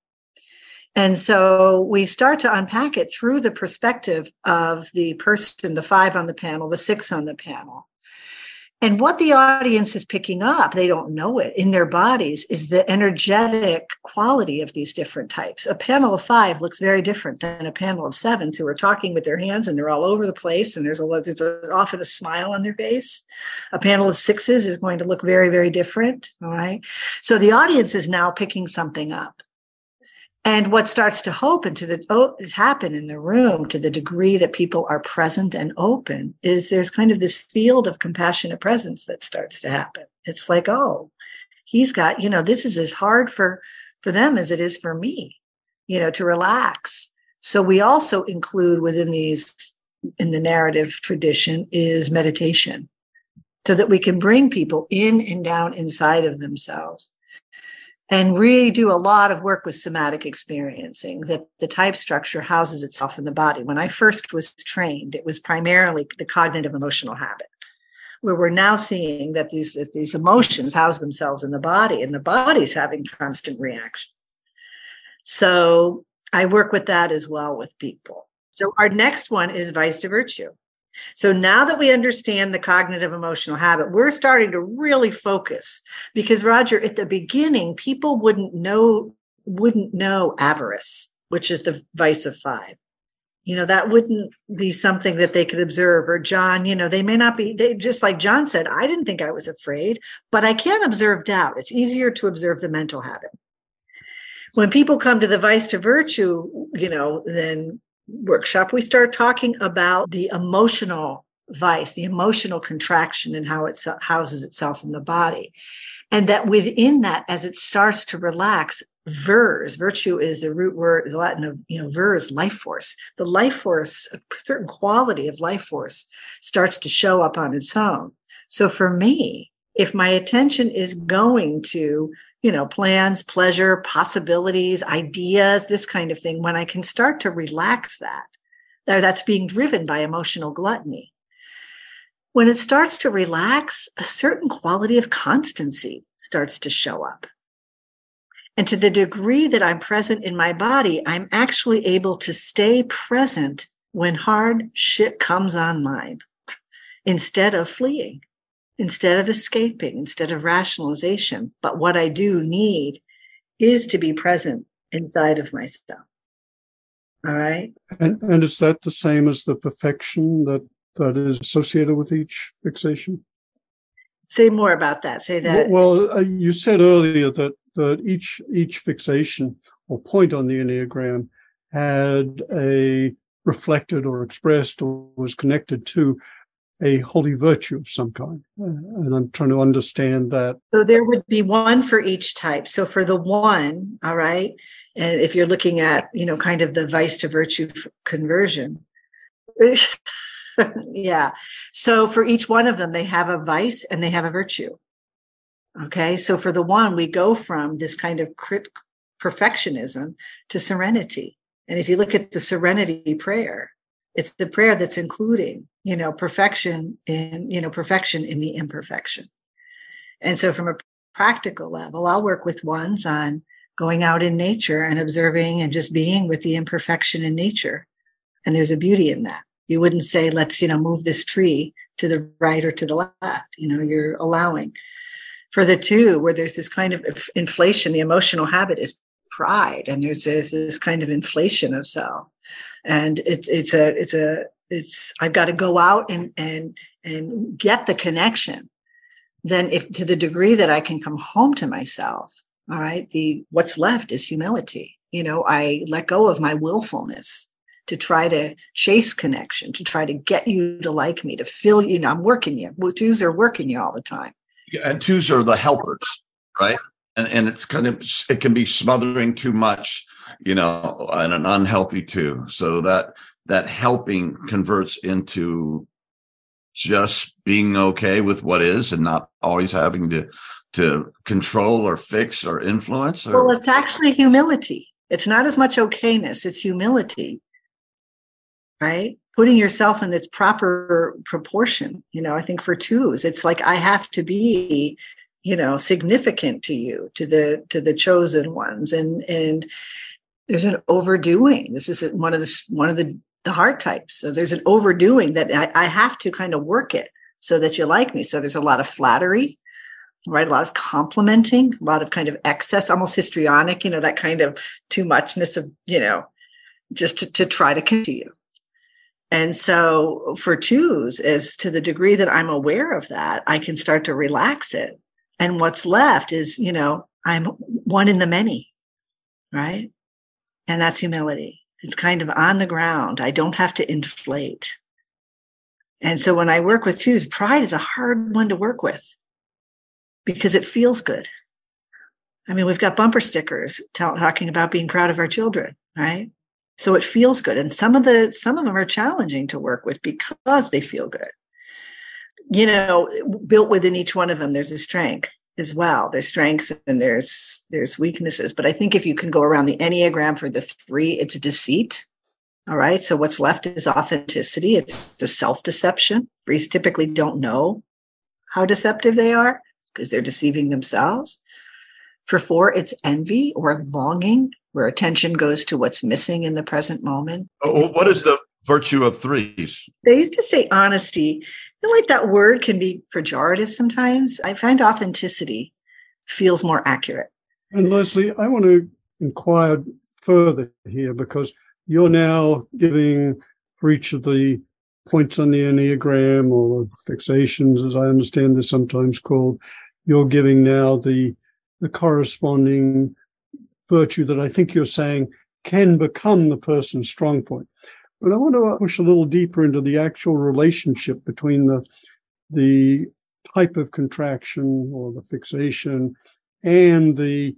And so we start to unpack it through the perspective of the person, the five on the panel, the six on the panel. And what the audience is picking up, they don't know it in their bodies, is the energetic quality of these different types. A panel of five looks very different than a panel of sevens who are talking with their hands and they're all over the place and there's, a, there's a, often a smile on their face. A panel of sixes is going to look very, very different. All right. So the audience is now picking something up. And what starts to happen to the oh, happen in the room to the degree that people are present and open is there's kind of this field of compassionate presence that starts to happen. It's like, oh, he's got, you know, this is as hard for for them as it is for me, you know, to relax. So we also include within these in the narrative tradition is meditation so that we can bring people in and down inside of themselves and really do a lot of work with somatic experiencing that the type structure houses itself in the body. When I first was trained, it was primarily the cognitive emotional habit, where we're now seeing that these, that these emotions house themselves in the body and the body's having constant reactions. So I work with that as well with people. So our next one is vice to virtue. So now that we understand the cognitive emotional habit, we're starting to really focus because Roger, at the beginning, people wouldn't know, wouldn't know avarice, which is the vice of five. You know, that wouldn't be something that they could observe. Or John, you know, they may not be, they just like John said, I didn't think I was afraid, but I can observe doubt. It's easier to observe the mental habit. When people come to the vice to virtue, you know, then workshop, we start talking about the emotional vice, the emotional contraction and how it houses itself in the body. And that within that, as it starts to relax, vers, virtue is the root word, the Latin of, you know, vers, life force. The life force, a certain quality of life force starts to show up on its own. So for me, if my attention is going to you know, plans, pleasure, possibilities, ideas, this kind of thing, when I can start to relax that, that's being driven by emotional gluttony. When it starts to relax, a certain quality of constancy starts to show up. And to the degree that I'm present in my body, I'm actually able to stay present when hard shit comes online instead of fleeing instead of escaping, instead of rationalization. But what I do need is to be present inside of myself. All right. And, and is that the same as the perfection that, that is associated with each fixation? Say more about that. Say that. Well, uh, you said earlier that, that each, each fixation or point on the Enneagram had a reflected or expressed or was connected to a holy virtue of some kind. Uh, and I'm trying to understand that. So there would be one for each type. So for the one, all right, and if you're looking at, you know, kind of the vice to virtue conversion. yeah. So for each one of them, they have a vice and they have a virtue. Okay. So for the one, we go from this kind of perfectionism to serenity. And if you look at the serenity prayer, it's the prayer that's including you know perfection in you know perfection in the imperfection. And so from a practical level i'll work with ones on going out in nature and observing and just being with the imperfection in nature. And there's a beauty in that. You wouldn't say let's you know move this tree to the right or to the left you know you're allowing. For the two where there's this kind of inflation the emotional habit is pride and there's, there's this kind of inflation of self and it's it's a it's a it's I've got to go out and and and get the connection. Then if to the degree that I can come home to myself, all right, the what's left is humility. You know, I let go of my willfulness to try to chase connection, to try to get you to like me, to feel you know, I'm working you. Twos are working you all the time. And twos are the helpers, right? And and it's kind of it can be smothering too much, you know, and an unhealthy two. So that that helping converts into just being okay with what is and not always having to to control or fix or influence or... well it's actually humility. It's not as much okayness it's humility. Right? Putting yourself in its proper proportion you know i think for twos it's like i have to be you know significant to you to the to the chosen ones. And and there's an overdoing this is one of the one of the the heart types. So there's an overdoing that I, I have to kind of work it so that you like me. So there's a lot of flattery, right? A lot of complimenting, a lot of kind of excess, almost histrionic, you know, that kind of too muchness of, you know, just to, to try to you. And so for twos, is to the degree that I'm aware of that, I can start to relax it. And what's left is, you know, I'm one in the many, right? And that's humility. It's kind of on the ground. I don't have to inflate. And so when I work with twos, pride is a hard one to work with because it feels good. I mean, we've got bumper stickers talking about being proud of our children, right? So it feels good. And some of the some of them are challenging to work with because they feel good. You know, built within each one of them, there's a strength as well. There's strengths and there's there's weaknesses. But I think if you can go around the Enneagram for the three, it's deceit. All right. So what's left is authenticity. It's the self-deception. Threes typically don't know how deceptive they are because they're deceiving themselves. For four, it's envy or longing, where attention goes to what's missing in the present moment. Oh, oh what is the virtue of threes? They used to say honesty feel like that word can be pejorative sometimes. I find authenticity feels more accurate. And Leslie, I want to inquire further here because you're now giving for each of the points on the Enneagram or fixations, as I understand they're sometimes called, you're giving now the the corresponding virtue that I think you're saying can become the person's strong point. But I want to push a little deeper into the actual relationship between the the type of contraction or the fixation and the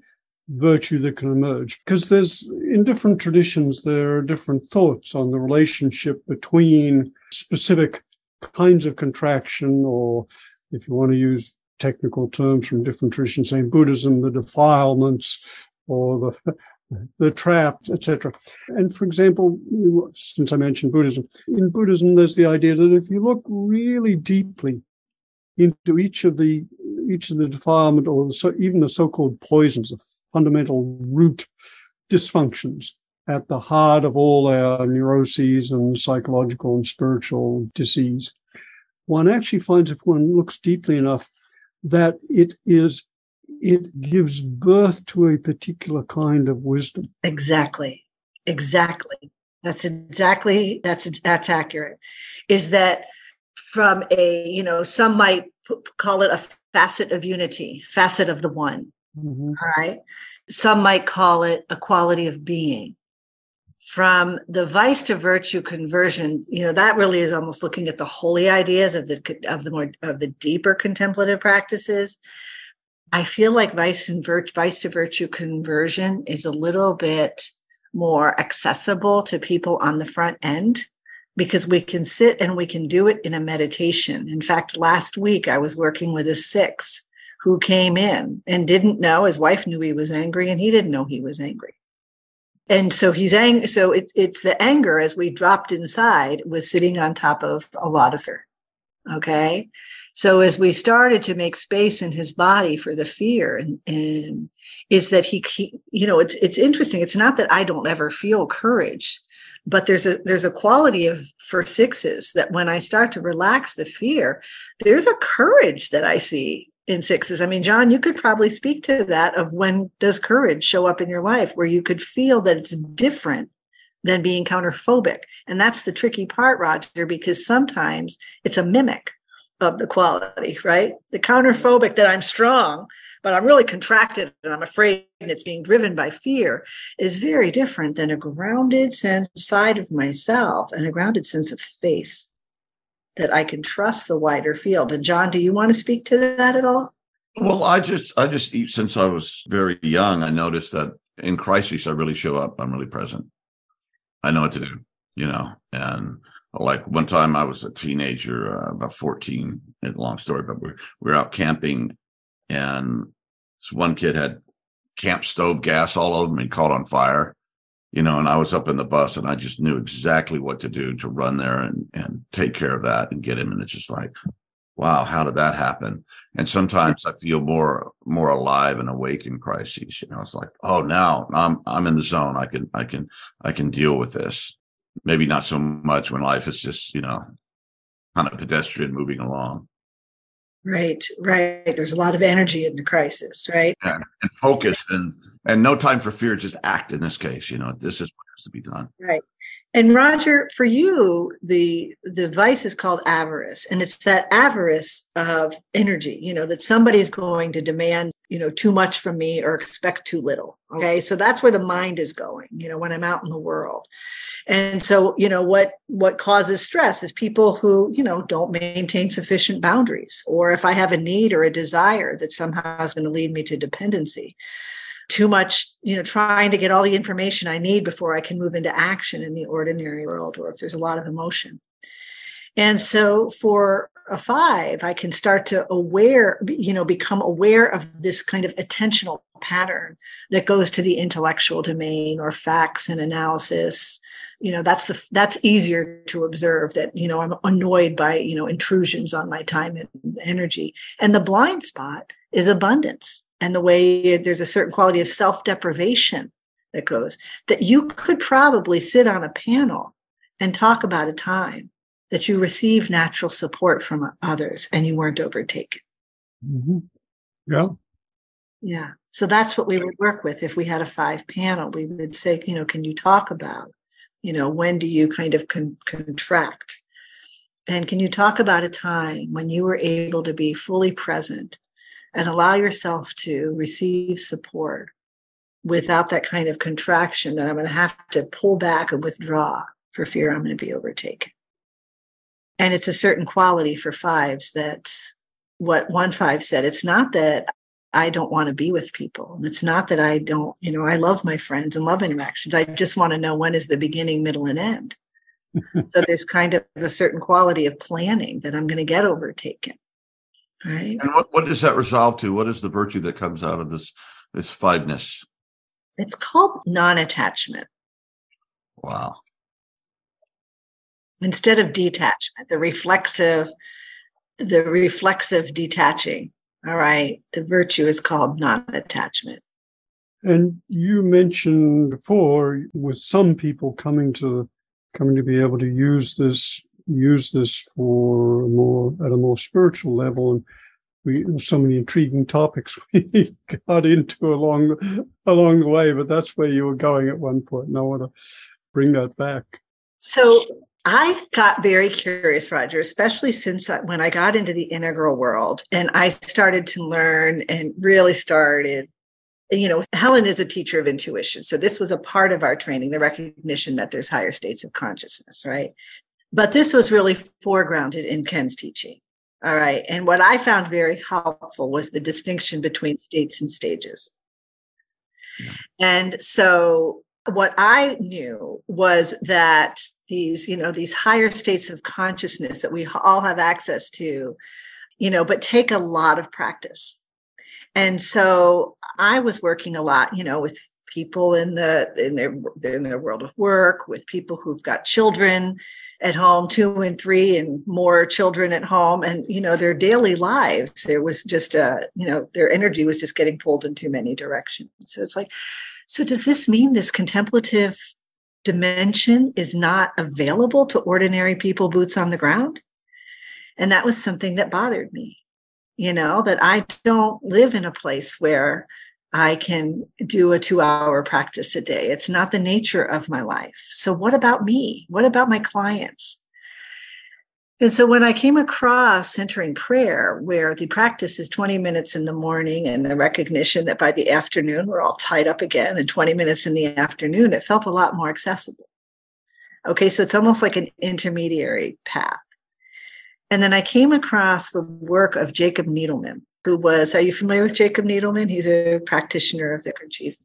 virtue that can emerge. Because there's in different traditions, there are different thoughts on the relationship between specific kinds of contraction, or if you want to use technical terms from different traditions, saying Buddhism, the defilements, or the the trapped, etc. And for example, since I mentioned Buddhism, in Buddhism, there's the idea that if you look really deeply into each of the each of the defilement or the, so, even the so-called poisons, the fundamental root dysfunctions at the heart of all our neuroses and psychological and spiritual disease, one actually finds if one looks deeply enough that it is it gives birth to a particular kind of wisdom. Exactly. Exactly. That's exactly that's that's accurate. Is that from a you know some might p- call it a facet of unity, facet of the one. Mm-hmm. All right. Some might call it a quality of being. From the vice to virtue conversion, you know that really is almost looking at the holy ideas of the of the more of the deeper contemplative practices I feel like vice and vice to virtue conversion is a little bit more accessible to people on the front end because we can sit and we can do it in a meditation. In fact, last week I was working with a six who came in and didn't know his wife knew he was angry and he didn't know he was angry. And so he's angry. So it, it's the anger as we dropped inside was sitting on top of a lot of fear. Okay. So as we started to make space in his body for the fear and, and is that he, he, you know, it's, it's interesting. It's not that I don't ever feel courage, but there's a, there's a quality of for sixes that when I start to relax the fear, there's a courage that I see in sixes. I mean, John, you could probably speak to that of when does courage show up in your life where you could feel that it's different than being counterphobic. And that's the tricky part, Roger, because sometimes it's a mimic of the quality, right? The counterphobic that I'm strong, but I'm really contracted and I'm afraid and it's being driven by fear is very different than a grounded sense side of myself and a grounded sense of faith that I can trust the wider field. And John, do you want to speak to that at all? Well, I just, I just, since I was very young, I noticed that in crisis, I really show up. I'm really present. I know what to do, you know, and like one time I was a teenager, uh, about 14, long story, but we're, we we're out camping and this one kid had camp stove gas all over him and caught on fire, you know, and I was up in the bus and I just knew exactly what to do to run there and, and take care of that and get him. And it's just like, wow, how did that happen? And sometimes I feel more more alive and awake in crises. You know, it's like, oh, now I'm I'm in the zone. I can I can I can deal with this. Maybe not so much when life is just you know kind of pedestrian moving along. Right, right. There's a lot of energy in the crisis, right? Yeah, and focus and and no time for fear. Just act in this case. You know, this is what has to be done. Right. And Roger, for you, the the vice is called avarice, and it's that avarice of energy. You know that somebody's going to demand, you know, too much from me or expect too little. Okay, so that's where the mind is going. You know, when I'm out in the world, and so you know what what causes stress is people who you know don't maintain sufficient boundaries, or if I have a need or a desire that somehow is going to lead me to dependency too much, you know, trying to get all the information I need before I can move into action in the ordinary world, or if there's a lot of emotion. And so for five, I can start to aware, you know, become aware of this kind of attentional pattern that goes to the intellectual domain or facts and analysis. You know, that's the that's easier to observe that, you know, I'm annoyed by, you know, intrusions on my time and energy. And the blind spot is abundance and the way there's a certain quality of self deprivation that goes that you could probably sit on a panel and talk about a time that you received natural support from others and you weren't overtaken. Mm-hmm. Yeah. Yeah. So that's what we would work with. If we had a five panel, we would say, you know, can you talk about, you know, when do you kind of con- contract? And can you talk about a time when you were able to be fully present and allow yourself to receive support without that kind of contraction that I'm going to have to pull back and withdraw for fear I'm going to be overtaken. And it's a certain quality for fives that what one five said, it's not that I don't want to be with people. And it's not that I don't, you know, I love my friends and love interactions. I just want to know when is the beginning, middle, and end. so there's kind of a certain quality of planning that I'm going to get overtaken. Right. And what, what does that resolve to? What is the virtue that comes out of this this fiveness? It's called non-attachment. Wow. Instead of detachment, the reflexive, the reflexive detaching. All right. The virtue is called non-attachment. And you mentioned before with some people coming to coming to be able to use this use this for more at a more spiritual level and we so many intriguing topics we got into along along the way but that's where you were going at one point and i want to bring that back so i got very curious roger especially since I, when i got into the integral world and i started to learn and really started you know, Helen is a teacher of intuition. So this was a part of our training, the recognition that there's higher states of consciousness, right? But this was really foregrounded in Ken's teaching. All right. And what I found very helpful was the distinction between states and stages. Yeah. And so what I knew was that these, you know, these higher states of consciousness that we all have access to, you know, but take a lot of practice. And so I was working a lot, you know, with people in the in their in their world of work, with people who've got children, at home, two and three and more children at home. And, you know, their daily lives, there was just a, you know, their energy was just getting pulled in too many directions. So it's like, so does this mean this contemplative dimension is not available to ordinary people, boots on the ground? And that was something that bothered me, you know, that I don't live in a place where I can do a two hour practice a day. It's not the nature of my life. So, what about me? What about my clients? And so, when I came across centering prayer, where the practice is 20 minutes in the morning and the recognition that by the afternoon we're all tied up again, and 20 minutes in the afternoon, it felt a lot more accessible. Okay, so it's almost like an intermediary path. And then I came across the work of Jacob Needleman, who was, are you familiar with Jacob Needleman? He's a practitioner of the Chief.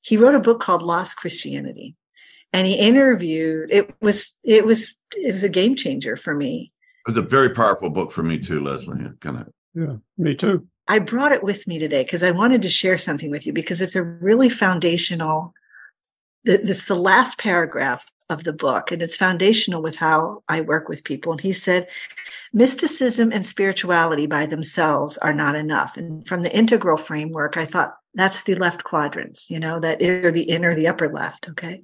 He wrote a book called Lost Christianity. And he interviewed, it was, it was, it was a game changer for me. It was a very powerful book for me too, Leslie. Kind of. Yeah, me too. I brought it with me today because I wanted to share something with you because it's a really foundational. This is the last paragraph of the book, and it's foundational with how I work with people. And he said, mysticism and spirituality by themselves are not enough. And from the integral framework, I thought that's the left quadrants, you know, that either the inner, the upper left. Okay.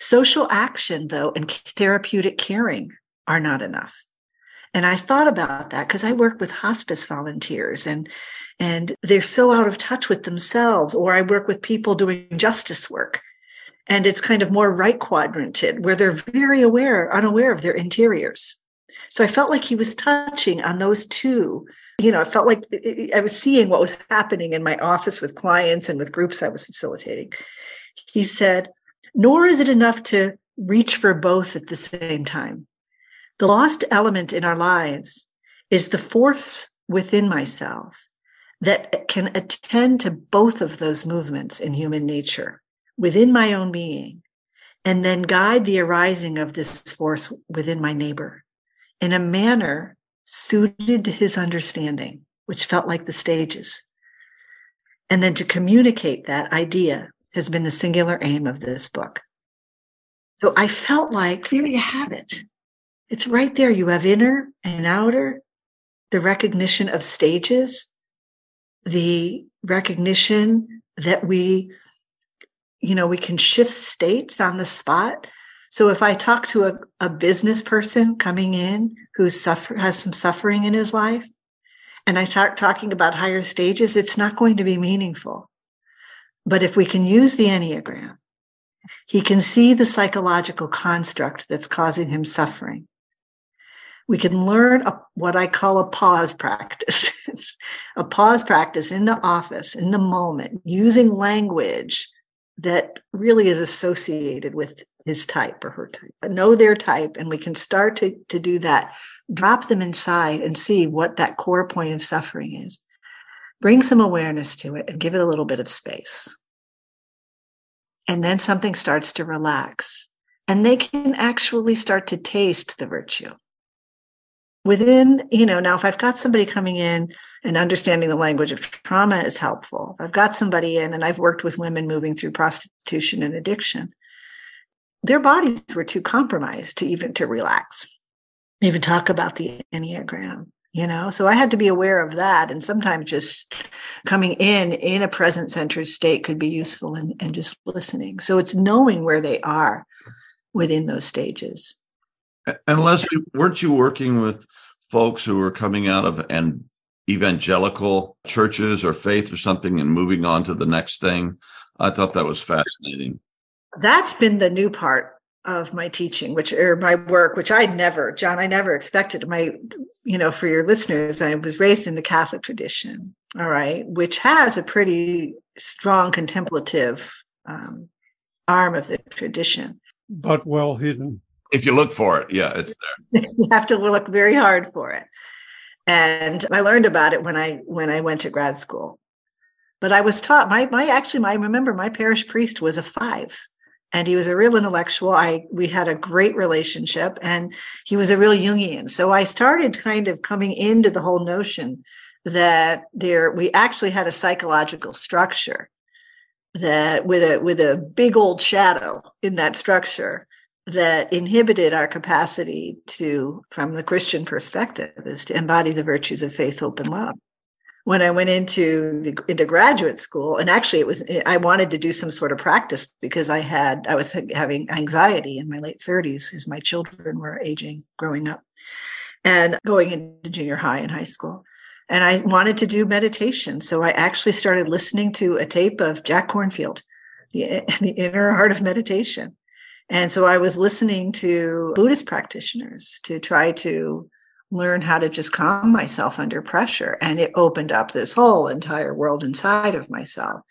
Social action, though, and therapeutic caring are not enough. And I thought about that because I work with hospice volunteers and and they're so out of touch with themselves, or I work with people doing justice work and it's kind of more right quadranted where they're very aware unaware of their interiors. So i felt like he was touching on those two. You know i felt like i was seeing what was happening in my office with clients and with groups i was facilitating. He said nor is it enough to reach for both at the same time the lost element in our lives is the force within myself that can attend to both of those movements in human nature within my own being and then guide the arising of this force within my neighbor in a manner suited to his understanding, which felt like the stages. And then to communicate that idea has been the singular aim of this book. So I felt like there you have it. It's right there. You have inner and outer, the recognition of stages, the recognition that we you know, we can shift states on the spot. So if I talk to a, a business person coming in who's suffer has some suffering in his life, and I start talking about higher stages, it's not going to be meaningful. But if we can use the Enneagram, he can see the psychological construct that's causing him suffering. We can learn a, what I call a pause practice, a pause practice in the office, in the moment, using language that really is associated with his type or her type. Know their type, and we can start to, to do that. Drop them inside and see what that core point of suffering is. Bring some awareness to it and give it a little bit of space. And then something starts to relax, and they can actually start to taste the virtue. Within, you know, now if I've got somebody coming in and understanding the language of trauma is helpful. I've got somebody in, and I've worked with women moving through prostitution and addiction. Their bodies were too compromised to even to relax, even talk about the enneagram. You know, so I had to be aware of that, and sometimes just coming in in a present centered state could be useful, and, and just listening. So it's knowing where they are within those stages. And Leslie, weren't you working with folks who were coming out of and evangelical churches or faith or something and moving on to the next thing. I thought that was fascinating. That's been the new part of my teaching, which or my work, which I never, John, I never expected. My, you know, for your listeners, I was raised in the Catholic tradition, all right, which has a pretty strong contemplative um, arm of the tradition, but well hidden. If you look for it, yeah, it's there. you have to look very hard for it and i learned about it when i when i went to grad school but i was taught my my actually my, i remember my parish priest was a five and he was a real intellectual i we had a great relationship and he was a real jungian so i started kind of coming into the whole notion that there we actually had a psychological structure that with a with a big old shadow in that structure that inhibited our capacity to, from the Christian perspective, is to embody the virtues of faith, hope, and love. When I went into the, into graduate school, and actually it was I wanted to do some sort of practice because I had I was having anxiety in my late 30s as my children were aging, growing up, and going into junior high and high school. and I wanted to do meditation. So I actually started listening to a tape of Jack Kornfield, the, the Inner Art of Meditation. And so I was listening to Buddhist practitioners to try to learn how to just calm myself under pressure. And it opened up this whole entire world inside of myself.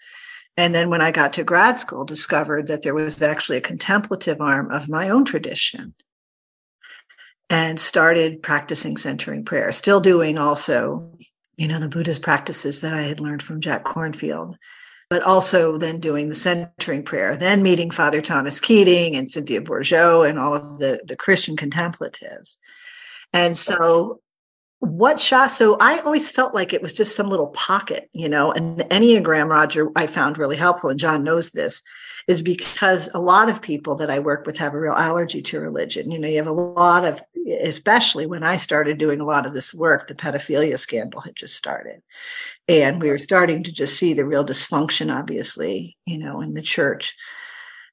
And then when I got to grad school, discovered that there was actually a contemplative arm of my own tradition and started practicing centering prayer, still doing also, you know, the Buddhist practices that I had learned from Jack Kornfield, but also then doing the centering prayer, then meeting Father Thomas Keating and Cynthia Bourgeault and all of the, the Christian contemplatives. And so what shot so i always felt like it was just some little pocket you know and the enneagram roger i found really helpful and john knows this is because a lot of people that i work with have a real allergy to religion. You know you have a lot of especially when i started doing a lot of this work the pedophilia scandal had just started. And we were starting to just see the real dysfunction obviously you know in the church.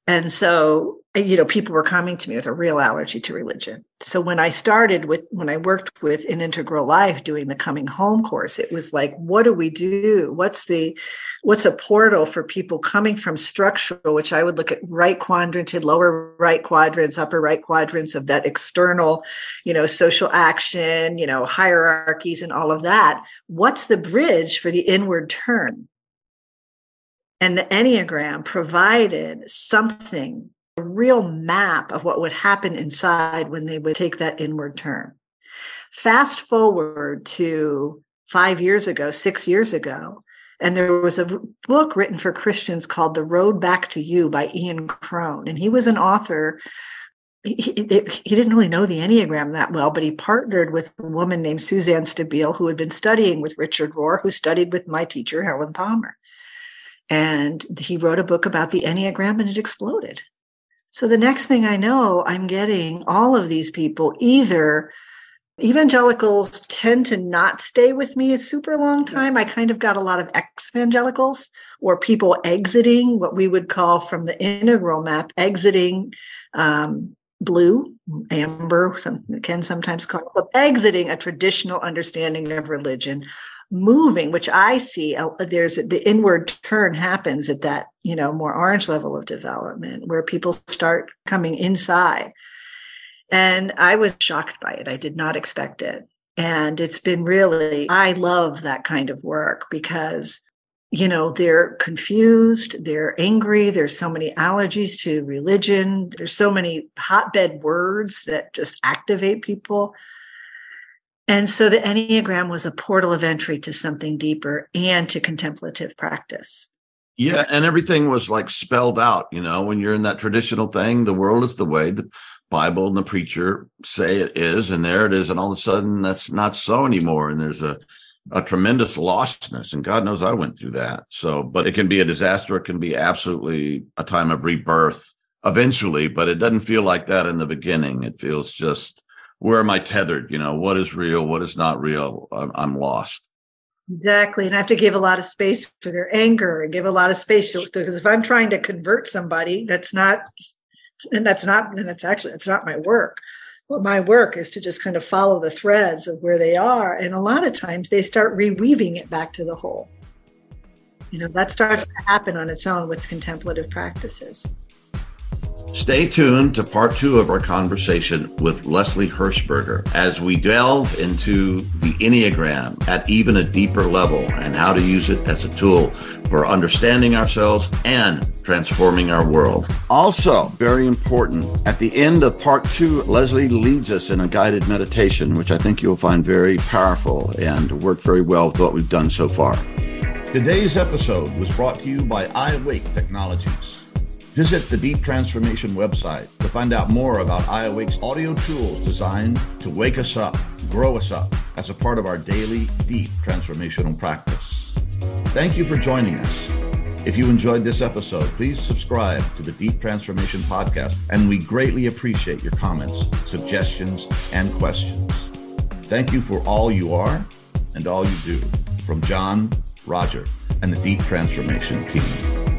And so, you know, people were coming to me with a real allergy to religion. So when I started with, when I worked with an integral life doing the coming home course, it was like, what do we do? What's the, what's a portal for people coming from structural, which I would look at right quadranted, lower right quadrants, upper right quadrants of that external, you know, social action, you know, hierarchies and all of that. What's the bridge for the inward turn? And the Enneagram provided something, a real map of what would happen inside when they would take that inward turn. Fast forward to five years ago, six years ago, and there was a book written for Christians called The Road Back to You by Ian Cron. And he was an author. He, he, didn't really know the Enneagram that well, but he partnered with a woman named Suzanne Stabile, who had been studying with Richard Rohr, who studied with my teacher, Helen Palmer. And he wrote a book about the Enneagram and it exploded. So the next thing I know, I'm getting all of these people either evangelicals tend to not stay with me a super long time. I kind of got a lot of ex evangelicals or people exiting what we would call from the integral map, exiting um, blue, amber, some can sometimes call it, but exiting a traditional understanding of religion moving, which I see uh, there's the inward turn happens at that, you know, more orange level of development where people start coming inside. And I was shocked by it. I did not expect it. And it's been really, I love that kind of work because, you know, they're confused, they're angry, there's so many allergies to religion, there's so many hotbed words that just activate people. And so the Enneagram was a portal of entry to something deeper and to contemplative practice. Yeah. And everything was like spelled out, you know, when you're in that traditional thing, the world is the way the Bible and the preacher say it is. And there it is. And all of a sudden that's not so anymore. And there's a, a tremendous lostness. And God knows I went through that. So, but it can be a disaster. It can be absolutely a time of rebirth eventually, but it doesn't feel like that in the beginning. It feels just, where am I tethered? You know, what is real? What is not real? I'm, I'm lost. Exactly. And I have to give a lot of space for their anger and give a lot of space because if I'm trying to convert somebody, that's not, and that's not, and that's actually, it's not my work. Well, my work is to just kind of follow the threads of where they are. And a lot of times they start reweaving it back to the whole. You know, that starts to happen on its own with contemplative practices. Stay tuned to part two of our conversation with Leslie Hershberger as we delve into the Enneagram at even a deeper level and how to use it as a tool for understanding ourselves and transforming our world. Also, very important, at the end of part two, Leslie leads us in a guided meditation, which I think you'll find very powerful and work very well with what we've done so far. Today's episode was brought to you by iAwake Technologies. Visit the Deep Transformation website to find out more about iAwake's audio tools designed to wake us up, grow us up as a part of our daily deep transformational practice. Thank you for joining us. If you enjoyed this episode, please subscribe to the Deep Transformation Podcast, and we greatly appreciate your comments, suggestions, and questions. Thank you for all you are and all you do. From John, Roger, and the Deep Transformation team.